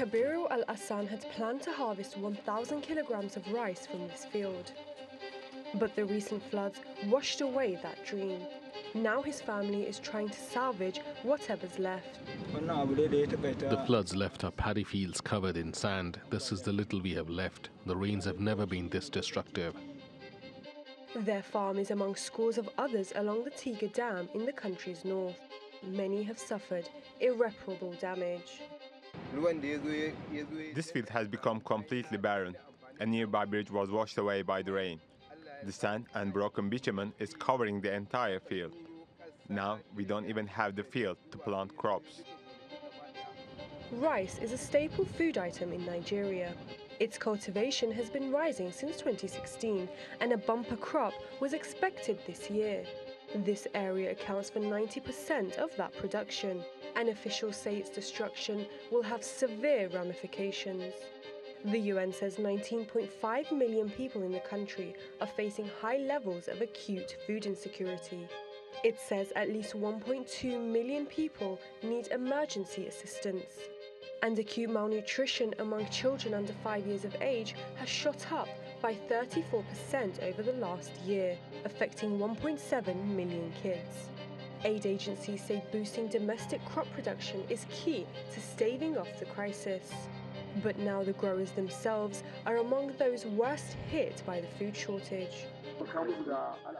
Kabiru Al Hassan had planned to harvest 1,000 kilograms of rice from this field. But the recent floods washed away that dream. Now his family is trying to salvage whatever's left. The floods left our paddy fields covered in sand. This is the little we have left. The rains have never been this destructive. Their farm is among scores of others along the Tiga Dam in the country's north. Many have suffered irreparable damage. This field has become completely barren. A nearby bridge was washed away by the rain. The sand and broken bitumen is covering the entire field. Now we don't even have the field to plant crops. Rice is a staple food item in Nigeria. Its cultivation has been rising since 2016 and a bumper crop was expected this year. This area accounts for 90% of that production, and officials say its destruction will have severe ramifications. The UN says 19.5 million people in the country are facing high levels of acute food insecurity. It says at least 1.2 million people need emergency assistance. And acute malnutrition among children under 5 years of age has shot up by 34% over the last year, affecting 1.7 million kids. Aid agencies say boosting domestic crop production is key to staving off the crisis. But now the growers themselves are among those worst hit by the food shortage.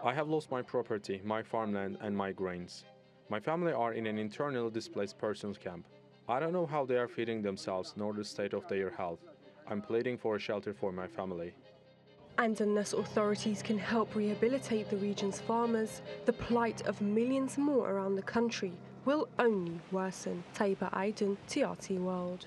I have lost my property, my farmland, and my grains. My family are in an internal displaced persons camp. I don't know how they are feeding themselves nor the state of their health. I'm pleading for a shelter for my family. And unless authorities can help rehabilitate the region's farmers, the plight of millions more around the country will only worsen. Taiba Aiden, TRT World.